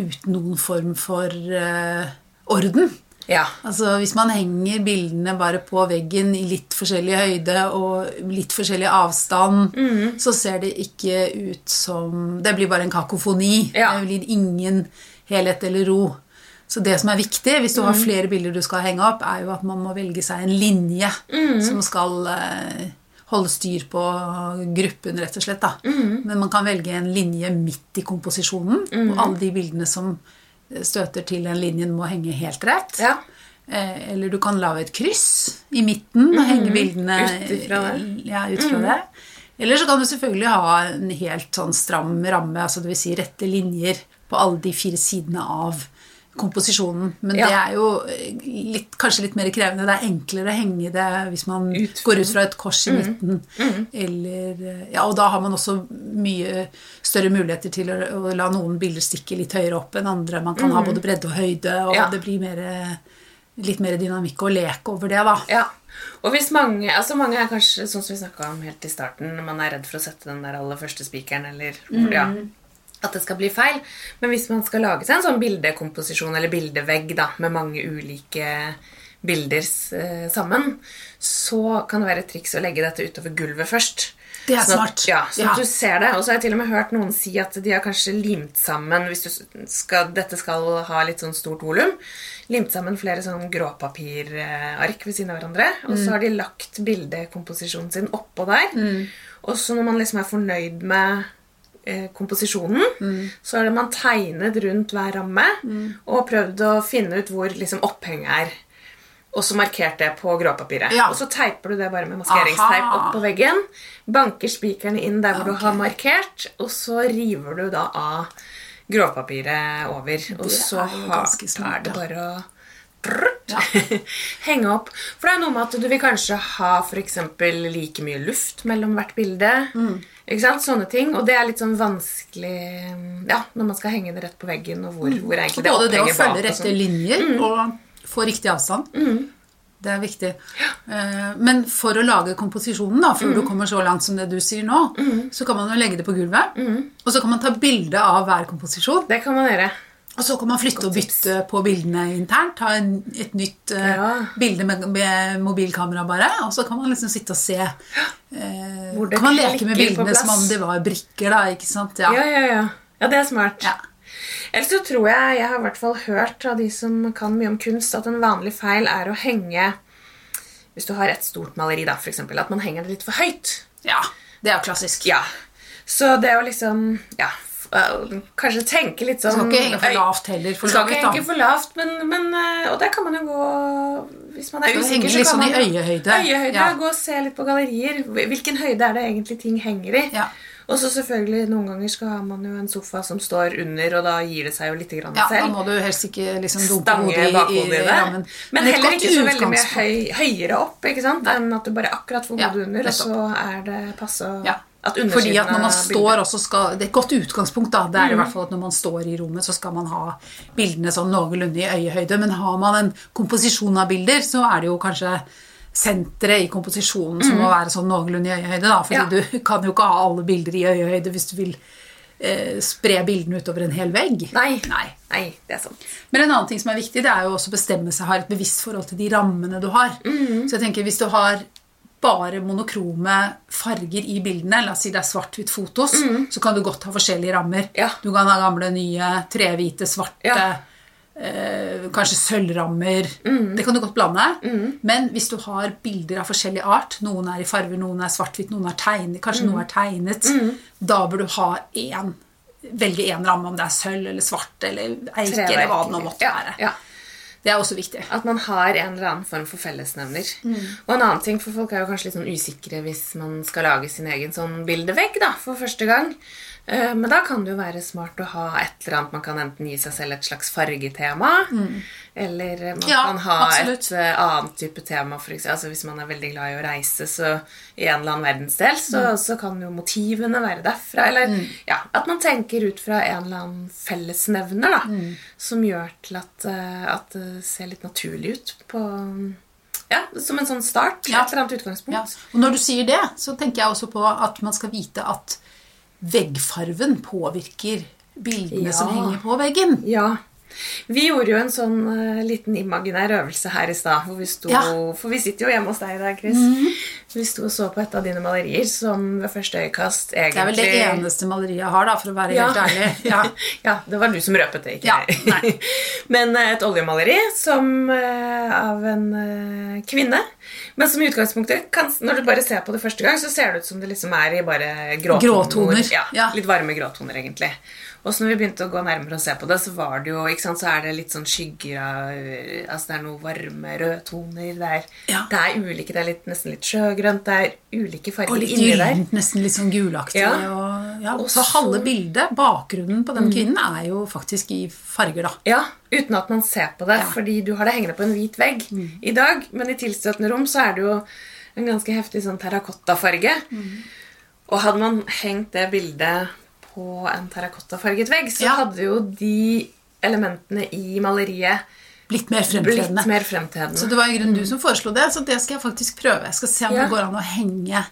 uten noen form for eh, orden. Ja. Altså Hvis man henger bildene bare på veggen i litt forskjellig høyde og litt forskjellig avstand, mm. så ser det ikke ut som Det blir bare en kakofoni. Ja. Det blir ingen helhet eller ro. Så det som er viktig hvis du har Mhm. flere bilder du skal henge opp, er jo at man må velge seg en linje mm. som skal eh, holde styr på gruppen, rett og slett. da. Mhm. Men man kan velge en linje midt i komposisjonen, og alle de bildene som støter til den linjen, må henge helt rett. Ja. Eh, Eller du kan lage et kryss i midten og henge bildene Ut ifra det. Ja, ut fra det. Eller så kan du selvfølgelig ha en helt sånn stram ramme, altså dvs. Si rette linjer på alle de fire sidene av komposisjonen. Men Ja. det er jo eh, litt, kanskje litt mer krevende. Det er enklere å henge det hvis man Ut. går ut fra et kors i Mm. midten. Eller, eh, ja, og da har man også mye større muligheter til å, å la noen bilder stikke litt høyere opp enn andre. Man kan ha både bredde og høyde, og Mm. Ja. det blir mer, eh, litt mer dynamikk og lek over det, da. Ja. Og hvis mange altså mange er kanskje sånn som vi snakka om helt i starten, man er redd for å sette den der aller første spikeren, eller ja, at det skal bli feil. Men hvis man skal lage seg en sånn bildekomposisjon eller bildevegg da, med mange ulike bilder eh, sammen, så kan det være et triks å legge dette utover gulvet først. Det er Sånn smart. Ja, sånn Ja. at du ser det. Og så har jeg til og med hørt noen si at de har kanskje limt sammen Hvis du skal, dette skal ha litt sånn stort volum, limt sammen flere sånn gråpapirark ved siden av hverandre. Og så har de lagt bildekomposisjonen sin oppå der. Og så når man liksom er fornøyd med eh, komposisjonen, så har det man tegnet rundt hver ramme og prøvd å finne ut hvor liksom opphenget er. Og så markert det på gråpapiret. Ja. Og så teiper du det bare med maskeringsteip Aha. opp på veggen. Banker spikerne inn der hvor okay. du har markert, og så river du da av gråpapiret over. Og så er smart, er det bare å ja. *laughs* henge opp. For det er noe med at du vil kanskje ha eksempel like mye luft mellom hvert bilde. Mm. Ikke sant? Sånne ting. Og det er litt sånn vanskelig ja, når man skal henge det rett på veggen, og hvor, hvor er Så det både det å følge rette linjer linjer og få riktig avstand. Det er viktig. Ja. Men for å lage komposisjonen, da, før du kommer så langt som det du sier nå, så kan man jo legge det på gulvet. Og så kan man ta bilde av hver komposisjon. Det kan man gjøre. Og så kan man flytte og bytte på bildene internt. Ta en, et nytt uh, Ja. bilde med, med mobilkamera bare. Og så kan man liksom sitte og se. Uh, kan man leke med bildene som om de var brikker, da. ikke sant? Ja, ja, ja. Ja, det er smart. Ja. Ellers så tror jeg Jeg har i hvert fall hørt av de som kan mye om kunst, at en vanlig feil er å henge Hvis du har et stort maleri, da, eksempel, at man henger det litt for høyt. ja. Det er klassisk. Ja. Så det å liksom Ja, kanskje tenke litt sånn Skal ikke henge for lavt heller. For Skal ikke henge for lavt, men, men øh, Og der kan man jo gå Hvis man er usikker, så kan sånn man i øyehøyde. Øyehøyde, Ja. Gå og se litt på gallerier. Hvilken høyde er det egentlig ting henger i? Ja. Og så selvfølgelig, noen ganger skal man jo en sofa som står under, og da gir det seg jo litt grann Ja, da må du helst ikke liksom dumpe hodet i, i, rammen. Men, men heller ikke så veldig mye høy, høyere opp, ikke sant? enn at du bare akkurat får hodet under, og så er det passe å- Ja. At Fordi at når man står også skal, Det er et godt utgangspunkt, da. Det er Mm. i hvert fall at når man står i rommet, så skal man ha bildene sånn noenlunde i øyehøyde. Men har man en komposisjon av bilder, så er det jo kanskje senteret i komposisjonen som må være sånn noenlunde i øyehøyde. da, fordi Mm. Ja. du *laughs* kan jo ikke ha alle bilder i øyehøyde hvis du vil eh, spre bildene utover en hel vegg. Nei. Nei. Nei, det er sant. Men en annen ting som er viktig, det er jo også å bestemme seg, ha et bevisst forhold til de rammene du har. Mm. Så jeg tenker, hvis du har bare monokrome farger i bildene, la oss si det er svart-hvitt fotos, så kan du godt ha forskjellige rammer. Ja. Du kan ha gamle, nye, trehvite, svarte, Ja. eh, kanskje sølvrammer. Mm. Det kan du godt blande. Men hvis du har bilder av forskjellig art, noen er i farger, noen er svart-hvitt, noen er tegnet, kanskje Mhm. noe er tegnet, da bør du ha én velge én ramme, om det er sølv eller svart eller eik eller hva det nå måtte være. Ja. Det er også viktig. At man har en eller annen form for fellesnevner. Mm. Og en annen ting, for folk er jo kanskje litt sånn usikre hvis man skal lage sin egen sånn bildevegg da, for første gang. Eh, Men da kan det jo være smart å ha et eller annet Man kan enten gi seg selv et slags fargetema, eller man Mm. Ja, kan ha absolutt. et eh, annet type tema. For eksempel, altså hvis man er veldig glad i å reise så i en eller annen verdensdel, så, Mm. så kan jo motivene være derfra. Eller ja, at man tenker ut fra en eller annen fellesnevner da, Mm. som gjør til at, eh, at det ser litt naturlig ut på ja, Som en sånn start. Ja. Et eller annet utgangspunkt. Ja. Og når du sier det, så tenker jeg også på at man skal vite at veggfarven påvirker bildene Ja. som henger på veggen. Ja. Vi gjorde jo en sånn uh, liten imaginær øvelse her i stad. hvor vi sto- Ja. For vi sitter jo hjemme hos deg i dag, Chris. Vi sto og så på et av dine malerier som ved første øyekast egentlig Det er vel det eneste maleriet jeg har, da, for å være Ja. helt ærlig. Ja. *laughs* ja, det var du som røpet det, ikke Ja, jeg. *laughs* Men uh, et oljemaleri som, uh, av en kvinne. Men som i utgangspunktet kan, Når du bare ser på det første gang, så ser det ut som det liksom er i bare gråtoner. Gråtoner, Ja, ja. Litt varme gråtoner, egentlig. Og så når vi begynte å gå nærmere og se på det, så var det jo, ikke sant, så er det litt sånn skygger av eh, Altså det er noe varme rødtoner. Det er, Ja. det er ulike. Det er litt, nesten litt sjøgrønt. Det er ulike farger Og litt inni gyllent, nesten litt sånn gulaktig. Ja. Og, ja. Og Så halve bildet, bakgrunnen på den kvinnen, er jo faktisk i farger, da. Ja, uten at man ser på det, Ja. fordi du har det hengende på en hvit vegg i dag. Men i tilstøtende rom så er det jo en ganske heftig sånn terrakottafarge. Og hadde man hengt det bildet på en terrakottafarget vegg, så Ja. hadde jo de elementene i maleriet Blitt mer blitt mer fremtredende. Så det var i grunnen du som foreslo det, så det skal jeg faktisk prøve. Jeg skal se om Ja. det går an å henge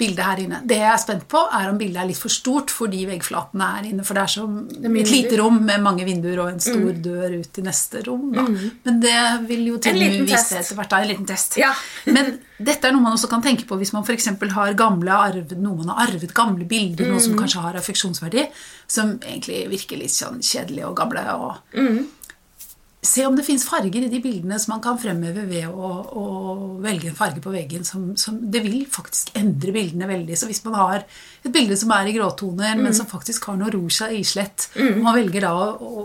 bildet her inne. Det jeg er spent på, er om bildet er litt for stort fordi veggflatene er inne. For det er som er et lite rom med mange vinduer og en stor dør ut i neste rom. Da. Men det vil jo til og med vise etter hvert. Da, en liten test. Ja. *laughs* Men dette er noe man også kan tenke på hvis man f.eks. har gamle arvet, noe man har arvet gamle bilder, noe som kanskje har affeksjonsverdi, som egentlig virker litt sånn kjedelige og gamle. og Se om det fins farger i de bildene som man kan fremheve ved å, å velge en farge på veggen. Som, som, det vil faktisk endre bildene veldig. Så hvis man har et bilde som er i gråtoner, men som faktisk har noe rosa islett, og man velger da å, å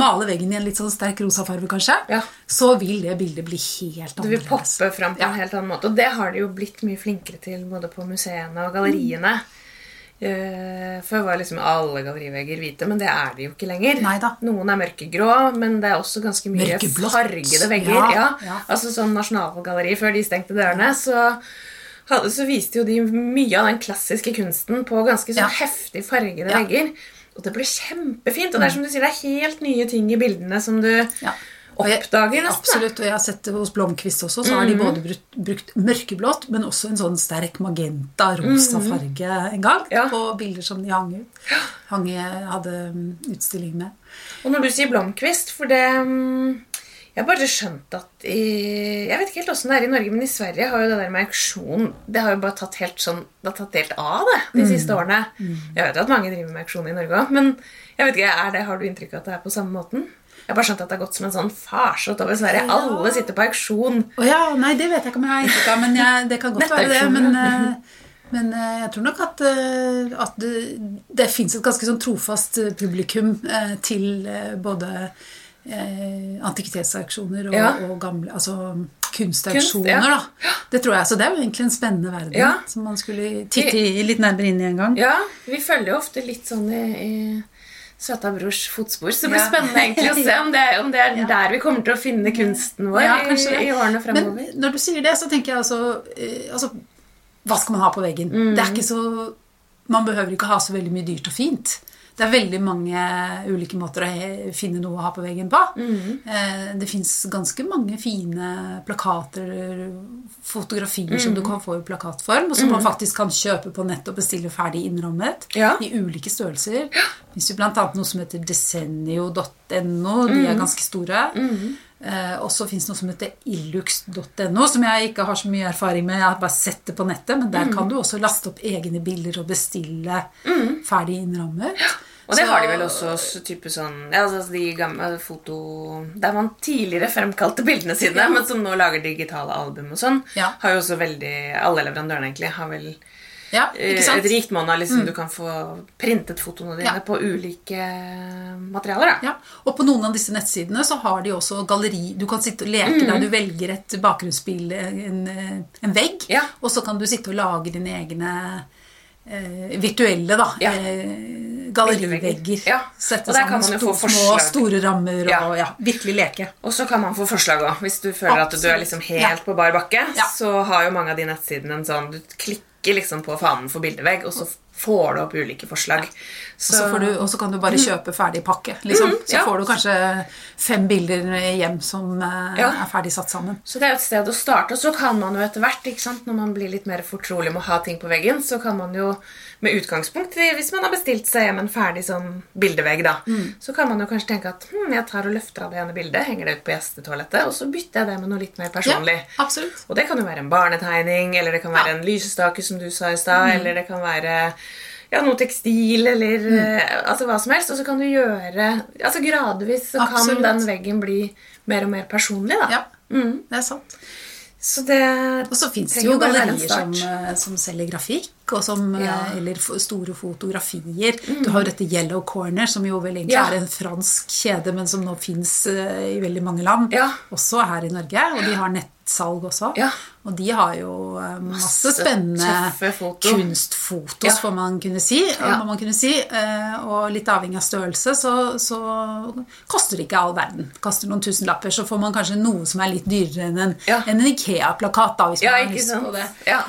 male veggen i en litt sånn sterk rosafarge, kanskje, Ja. så vil det bildet bli helt annerledes. Du vil poppe fram på Ja. en helt annen måte. Og det har de jo blitt mye flinkere til både på museene og galleriene. Eh, før var liksom alle gallerivegger hvite, men det er de jo ikke lenger. Neida. Noen er mørkegrå, men det er også ganske mye fargede vegger. Ja, Ja, ja. Altså sånn Nasjonalgalleriet, før de stengte dørene, så, så viste jo de mye av den klassiske kunsten på ganske sånn heftig fargede vegger. Og det ble kjempefint. Og det er som du sier, det er helt nye ting i bildene som du Jeg- nesten. Absolutt, og jeg har sett det hos Blomkvist også, så har de både brukt, brukt mørkeblått, men også en sånn sterk magenta, rosa farge en gang, Ja. på bilder som de hang ut. Hang, hadde mm, utstilling med. Og når du sier Blomkvist, for det mm, Jeg har bare skjønt at i Jeg vet ikke helt åssen det er i Norge, men i Sverige har jo det der med auksjon Det har jo bare tatt helt sånn Det har tatt helt av, det, de siste årene. Jeg vet at mange driver med auksjon i Norge òg, men jeg vet ikke, er det, har du inntrykk av at det er på samme måten? Jeg har bare skjønt at det har gått som en sånn farsott over Sverige. Alle sitter på auksjon. Oh, ja, nei, det vet jeg ikke om jeg har inntrykk av, men jeg, det kan godt være det. Men, eh, men eh, jeg tror nok at, eh, at det, det fins et ganske sånn trofast publikum til både antikvitetsauksjoner og, Ja. og gamle altså kunstauksjoner. Kunst, ja. da. Det tror jeg, så det er jo egentlig en spennende verden Ja. som man skulle titte i, litt nærmere inn i en gang. Ja, vi følger jo ofte litt sånn i, i Søta brors fotspor, så det blir Ja. spennende egentlig å *laughs* se om det, om det er der vi kommer til å finne kunsten vår Ja, i, i årene fremover. Men når du sier det, så tenker jeg altså, eh, altså Hva skal man ha på veggen? Mm. Det er ikke så Man behøver ikke ha så veldig mye dyrt og fint. Det er veldig mange ulike måter å finne noe å ha på veggen på. Mm. Eh, Det fins ganske mange fine plakater, fotografier som Mm. du kan få i plakatform, og som man faktisk kan kjøpe på nett og bestille ferdig innrammet Ja. i ulike størrelser. Det fins bl.a. noe som heter desenio.no. De er ganske store. Uh, og så fins det noe som heter illux.no, som jeg ikke har så mye erfaring med. Jeg har bare sett det på nettet, men der kan du også laste opp egne bilder og bestille ferdig innrammet. Og det Så- har de vel også type sånn ja, altså de gamle foto Der man tidligere fremkalte bildene sine, men som nå lager digitale album og sånn, Ja. har jo også veldig Alle leverandørene egentlig har vel Ja, eh, et rikt av liksom du kan få printet fotoene dine Ja. på ulike materialer. da. Ja, og på noen av disse nettsidene så har de også galleri. Du kan sitte og leke der du velger et bakgrunnsbilde, en, en vegg, Ja. og så kan du sitte og lage dine egne eh, virtuelle da, Ja. eh, gallerivegger. Ja, Sette sammen få små, store rammer og Ja. ja, virkelig leke. Og så kan man få forslag òg. Hvis du føler at du er liksom helt på bar bakke, så har jo mange av de nettsidene en sånn Du klikker liksom på fanen for bildevegg, og så får du opp ulike forslag. Så får du- Og så kan du bare kjøpe ferdig pakke. Liksom. Så ja. får du kanskje fem bilder hjem som eh, Ja. er ferdig satt sammen. Så det er et sted å starte, og så kan man jo etter hvert, sant, når man blir litt mer fortrolig med å ha ting på veggen, så kan man jo med utgangspunkt Hvis man har bestilt seg hjem en ferdig sånn bildevegg, da, så kan man jo kanskje tenke at hm, jeg tar og løfter av det ene bildet, henger det ut på gjestetoalettet, og så bytter jeg det med noe litt mer personlig. Ja, absolutt. Og det kan jo være en barnetegning, eller det kan være en lysestake, som du sa i stad, eller det kan være ja, noe tekstil, eller mm. altså hva som helst. Og så kan du gjøre Altså gradvis så Absolutt. kan den veggen bli mer og mer personlig, da. Ja, det er sant. Så det Og så fins det jo gallerier som, eh, som selger grafikk, som, eh, Ja. Mm. eller store fotografier. Du har jo dette Yellow Corner, som jo vel egentlig Ja. er en fransk kjede, men som nå fins i veldig mange land. Ja. Også her i Norge. Og de har nettsalg også. Ja. Og de har jo eh, masse, Masse spennende foto. kunstfotos, Ja. får man kunne si. Ja. Man kunne si. Eh, Og litt avhengig av størrelse, så, så koster det ikke all verden. Koster noen tusenlapper, så får man kanskje noe som er litt dyrere enn en, Ja. en Ikea-plakat. da, hvis Ja, man har lyst sant? på det. Ja.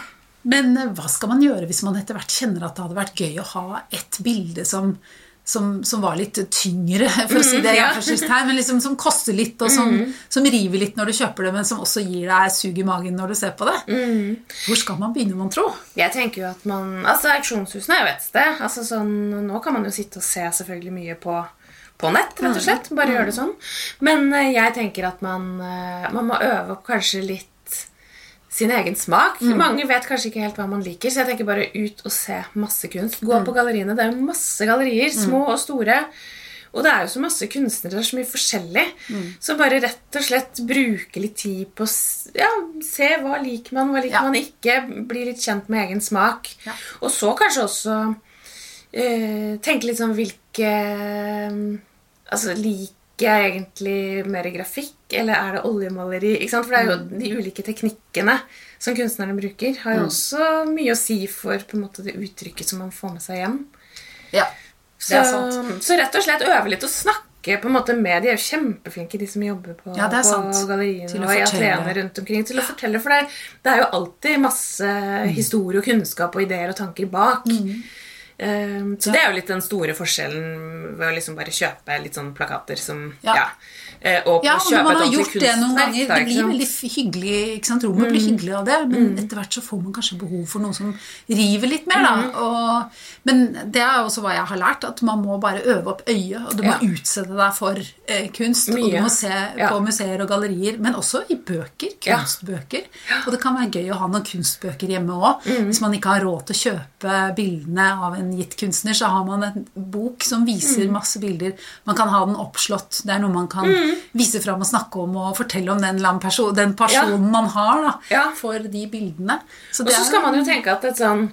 Men eh, hva skal man gjøre hvis man etter hvert kjenner at det hadde vært gøy å ha et bilde som, som, som var litt tyngre, *laughs* for å si det, Mm, ja. her, men liksom som koster litt, og som, som river litt når du kjøper det, men som også gir deg sug i magen når du ser på det? Mm. Hvor skal man begynne, mon tro? Jeg tenker jo at man, altså Auksjonshusene er jo et sted. Altså sånn, nå kan man jo sitte og se selvfølgelig mye på, på nett, rett og slett. Bare gjøre det sånn. Men eh, jeg tenker at man, eh, man må øve opp kanskje litt sin egen smak. Mange vet kanskje ikke helt hva man liker, så jeg tenker bare ut og se masse kunst. Gå på galleriene. Det er jo masse gallerier, små og store. Og det er jo så masse kunstnere, det er så mye forskjellig. Så bare rett og slett bruke litt tid på å ja, se hva liker man, hva liker Ja. man ikke. Bli litt kjent med egen smak. Ja. Og så kanskje også eh, tenke litt sånn hvilke Altså, liker jeg egentlig mer grafikk, eller er det oljemaleri? Ikke sant? For det er jo de ulike teknikkene som kunstnerne bruker, har jo også mye å si for på en måte det uttrykket som man får med seg hjem. Ja, Så, det er sant. så rett og slett øve litt og snakke på en måte med De er jo kjempeflinke, de som jobber på, Ja, på galleriene og i atelierene rundt omkring. Til å fortelle, For det, det er jo alltid masse Mm. historie og kunnskap og ideer og tanker bak. Um, så det er jo litt den store forskjellen ved å liksom bare kjøpe litt sånne plakater som Ja. Ja. Eh, og Ja, kjøpe man har gjort det noen ganger, det blir veldig hyggelig, ikke sant? rommet blir hyggelig av det, men etter hvert så får man kanskje behov for noe som river litt mer, da. Og, men det er også hva jeg har lært, at man må bare øve opp øyet, og du må Ja. utsette deg for eh, kunst, og du må se Ja. på museer og gallerier, men også i bøker, Ja. kunstbøker. Og det kan være gøy å ha noen kunstbøker hjemme òg. Mm. Hvis man ikke har råd til å kjøpe bildene av en gitt kunstner, så har man en bok som viser Mm. masse bilder. Man kan ha den oppslått. Det er noe man kan vise fram og snakke om og fortelle om den, annen den personen man har da, Ja. for de bildene. Så Og så skal man jo tenke at et sånn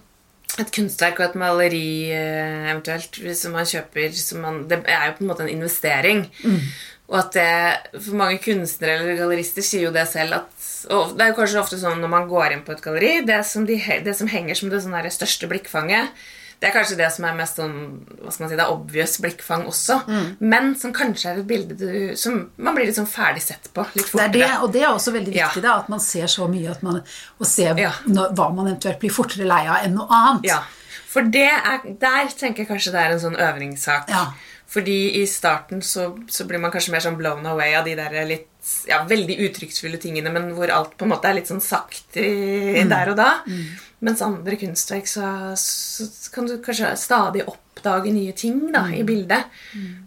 et kunstverk og et maleri eh, eventuelt som man kjøper som man, Det er jo på en måte en investering. Mm. Og at det, For mange kunstnere eller gallerister sier jo det selv at og Det er jo kanskje ofte sånn når man går inn på et galleri Det som, de, det som henger som det sånn største blikkfanget, det er kanskje det som er mest sånn hva skal man si, Det er obvious blikkfang også, Mm. men som kanskje er et bilde du, som man blir litt sånn ferdig sett på. Litt fortere. Det er det, og det er også veldig Ja. viktig, da, at man ser så mye at man, og ser Ja. når, hva man eventuelt blir fortere lei av enn noe annet. Ja, for det er, der tenker jeg kanskje det er en sånn øvringssak. Ja. Fordi i starten så, så blir man kanskje mer sånn blown away av de der litt ja, veldig uttrykksfulle tingene, men hvor alt på en måte er litt sånn sagt Mm. der og da. Mens andre kunstverk så, så kan du kanskje stadig oppdage nye ting da, Mm. i bildet.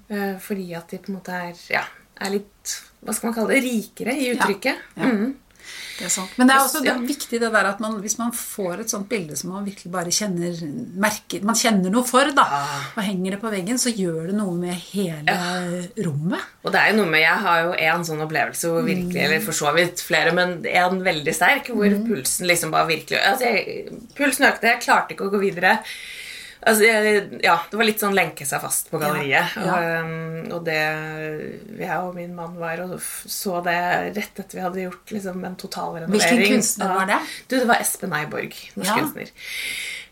Eh, fordi at de på en måte er, ja, er litt hva skal man kalle det, rikere i uttrykket. Ja. Mm. Det er sant. Men det er også Ja. viktig det der at man, hvis man får et sånt bilde som man virkelig bare kjenner merker, Man kjenner noe for, da, og henger det på veggen, så gjør det noe med hele rommet. Og det er jo noe med, Jeg har jo en sånn opplevelse hvor virkelig, eller for så vidt flere, men en veldig sterk, hvor pulsen liksom bare virkelig altså jeg, Pulsen økte, jeg klarte ikke å gå videre. Altså, ja, Det var litt sånn lenke seg fast på galleriet. Ja, ja. Og, um, og det Jeg og min mann var og så det rett etter vi hadde gjort liksom, en totalrenovering. Hvilken kunstner var det? Du, Det var Espen Eiborg, norsk Ja. kunstner.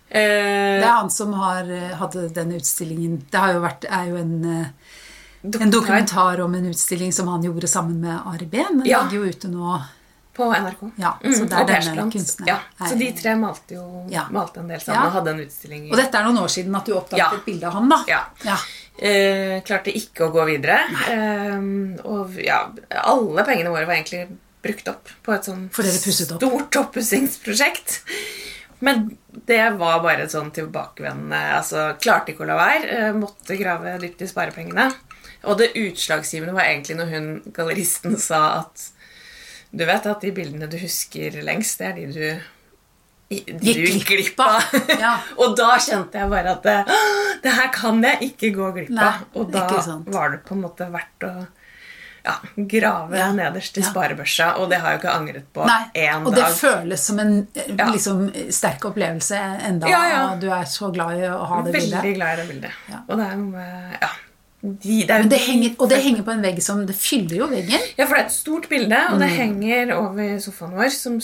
Eh, Det er han som har, eh, hadde den utstillingen Det har jo vært, er jo en, eh, en dokumentar om en utstilling som han gjorde sammen med Ari Behn. Den Ja. ligger jo ute nå. På NRK. Ja, så er og Persbrandt. Ja, så de tre malte jo Ja. malte en del sammen Ja. og hadde en utstilling. i- Og dette er noen år siden at du oppdaget Ja. et bilde av ham, da. Ja. Ja. Eh, klarte ikke å gå videre. Eh, og ja, alle pengene våre var egentlig brukt opp på et sånn stort oppussingsprosjekt. Men det var bare et sånn tilbakevendende altså, Klarte ikke å la være. eh, måtte grave dypt i sparepengene. Og det utslagsgivende var egentlig når hun, galleristen sa at Du vet at de bildene du husker lengst, det er de du Gikk glipp av. *laughs* Ja. *laughs* og da kjente jeg bare at det, det her kan jeg ikke gå glipp Nei, av. Og da var det på en måte verdt å ja, grave Ja. nederst i sparebørsa, og det har jeg jo ikke angret på Nei, én og det dag. føles som en eh, liksom, sterk opplevelse enda, du er så glad i å ha det Veldig bildet. glad i det bildet. Ja. Og det er noe med Ja. De, det det henger, og det henger på en vegg som Det fyller jo veggen. Ja, for det er et stort bilde, og Mm. det henger over sofaen vår. Som,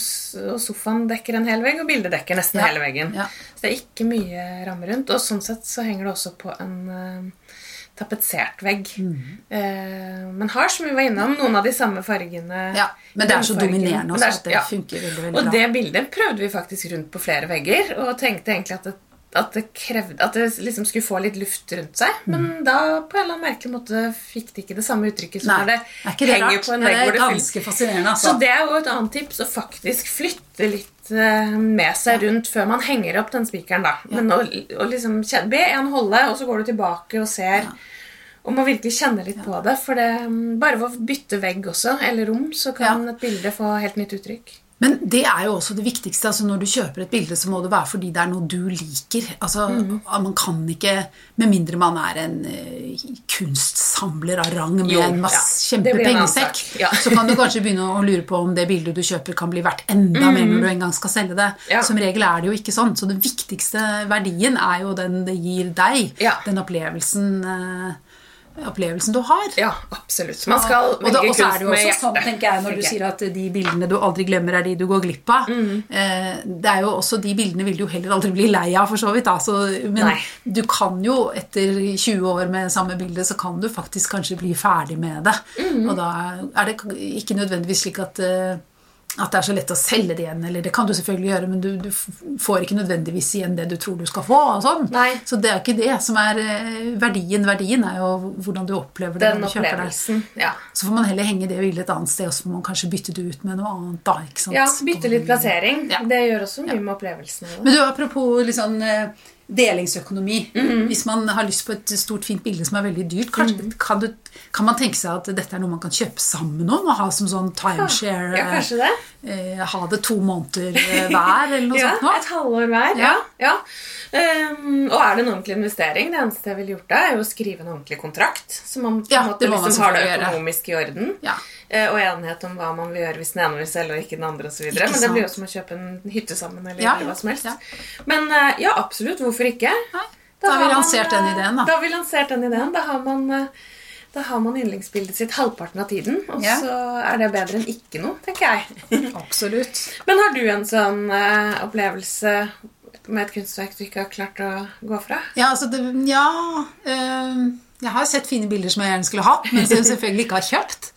og sofaen dekker en hel vegg, og bildet dekker nesten Ja. hele veggen. Ja. Så det er ikke mye ramme rundt. Og sånn sett så henger det også på en uh, tapetsert vegg. Mm. Uh, men har, som vi var innom, noen av de samme fargene. Ja, men det er så dominerende også, er- at det ja. funker veldig, veldig Og bra. det bildet prøvde vi faktisk rundt på flere vegger, og tenkte egentlig at det, at det krevde At det liksom skulle få litt luft rundt seg. Mm. Men da på en eller annen merkelig måte fikk det ikke det samme uttrykket som når det, er det henger rart? på en Ja, vegg det er hvor det fyller ganske fascinerende, altså. Så det er jo et annet tips å faktisk flytte litt eh, med seg rundt før man henger opp den spikeren, da. Men å, å liksom kjenne, be en holde, og så går du tilbake og ser. Og må virkelig kjenne litt på det. For det, mm, bare ved å bytte vegg også, eller rom, så kan Ja. et bilde få helt nytt uttrykk. Men det er jo også det viktigste. altså Når du kjøper et bilde, så må det være fordi det er noe du liker. Altså, mm. Man kan ikke, med mindre man er en uh, kunstsamler av rang med Jo, en masse ja. Kjempepengesekk, ja. så kan du kanskje begynne å lure på om det bildet du kjøper, kan bli verdt enda mer når du en gang skal selge det. Mhm. Ja. Som regel er det jo ikke sånn. Så den viktigste verdien er jo den det gir deg. Den opplevelsen, eh, opplevelsen du har. Ja, absolutt. Man skal Og med hjertet. og så er det jo også sånn, tenker jeg, når du sier at de bildene du aldri glemmer, er de du går glipp av. Mm. Eh, det er jo også De bildene vil du heller aldri bli lei av, for så vidt. Da. Så, men Nei. du kan jo, etter 20 år med samme bilde, så kan du faktisk kanskje bli ferdig med det. Mm. Og da er det ikke nødvendigvis slik at eh, at det er så lett å selge det igjen, eller det kan du selvfølgelig gjøre, men du, du får ikke nødvendigvis igjen det du tror du skal få. sånn. Så det er ikke det som er eh, verdien. Verdien er jo hvordan du opplever det Den når du kjøper det. opplevelsen. Ja. Så får man heller henge det bildet et annet sted, og så får man kanskje bytte det ut med noe annet. da, ikke sant? ja, bytte litt plassering. Ja. Det gjør også mye med opplevelsene. Men du, apropos litt sånn delingsøkonomi. Mhm. Hvis man har lyst på et stort, fint bilde som er veldig dyrt, kanskje, mm. kan, du, kan man tenke seg at dette er noe man kan kjøpe sammen om? og ha som sånn timeshare? Ja, kanskje det. eh, ha det to måneder eh, hver, eller noe *laughs* Ja, sånt noe? et halvår hver. Ja. Ja. ja. Ehm, og er det en ordentlig investering? Det eneste jeg ville gjort da, er jo å skrive en ordentlig kontrakt. Så man på en Ja, måte liksom har det økonomisk i orden. Ja. Eh, og enighet om hva man vil gjøre hvis den ene vil selge og ikke den andre. Og så. Ikke Men det blir jo som å kjøpe en hytte sammen. eller, Ja, eller hva som helst. ja. Men eh, ja, absolutt. Hvorfor ikke? Da, da har vi man, lansert den eh, ideen, da. Da har vi lansert den ideen. Da har man... da har man yndlingsbildet sitt halvparten av tiden, og Ja. så er det bedre enn ikke noe, tenker jeg. *laughs* Absolutt. Men har du en sånn uh, opplevelse med et kunstverk du ikke har klart å gå fra? Ja, altså det, ja eh, Jeg har sett fine bilder som jeg gjerne skulle hatt, men som jeg selvfølgelig ikke har kjøpt.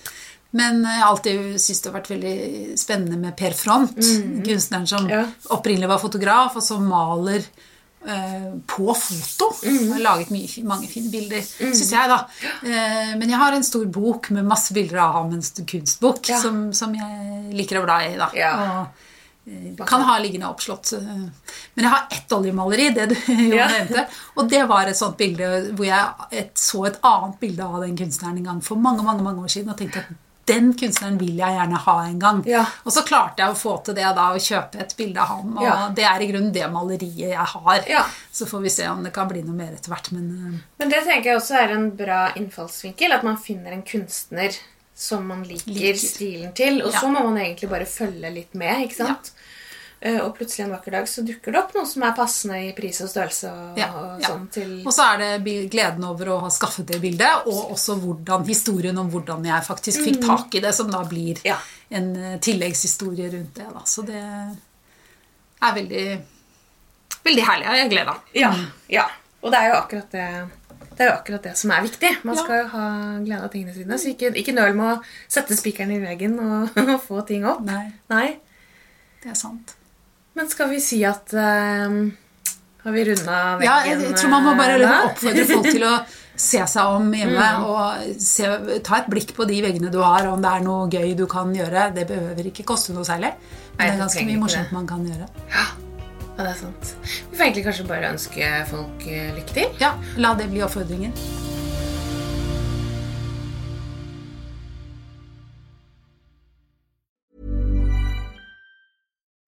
Men jeg har alltid syntes det har vært veldig spennende med Per Front, kunstneren som Ja. opprinnelig var fotograf, og som maler eh, på foto. Jeg har laget mye, mange fine bilder, syns jeg, da. Eh, men jeg har en stor bok med masse bilder av ham, en kunstbok, Ja. som, som jeg liker å bla i. da. Ja. Og, eh, kan ha liggende oppslått. eh. Men jeg har ett oljemaleri, det du *laughs* Ja. nevnte. Og det var et sånt bilde hvor jeg et, så et annet bilde av den kunstneren en gang for mange mange, mange år siden og tenkte at den kunstneren vil jeg gjerne ha en gang. Ja. Og så klarte jeg å få til det da, å kjøpe et bilde av ham. Og Ja. det er i grunnen det maleriet jeg har. Ja. Så får vi se om det kan bli noe mer etter hvert. Men eh, Men det tenker jeg også er en bra innfallsvinkel. At man finner en kunstner som man liker, Liker. stilen til. Og Ja. så må man egentlig bare følge litt med. ikke sant? Eh, Og plutselig en vakker dag så dukker det opp noe som er passende i pris og størrelse. og, Ja, og ja. sånn til... Og så er det gleden over å ha skaffet det bildet, og også hvordan, historien om hvordan jeg faktisk fikk tak i det, som da blir Mm. Ja. en eh, tilleggshistorie rundt det. Da. Så det er veldig, veldig herlig. Jeg gleder meg. Ja, ja. Og det er jo akkurat det det er jo akkurat det som er viktig. Man skal jo ha glede av tingene sine. Så ikke, ikke nøl med å sette spikeren i veggen og, *laughs* og få ting opp. Nei, Nei. det er sant. Men skal vi si at uh, Har vi runda veggen? Ja, jeg, tror man må bare eh, oppfordre folk til å se seg om hjemme Mm. og se, ta et blikk på de veggene du har, om det er noe gøy du kan gjøre. Det behøver ikke koste noe særlig, men det er ganske mye morsomt man kan gjøre. Ja, det er sant. Vi får egentlig kanskje bare ønske folk eh, lykke til. Ja, la det bli oppfordringen.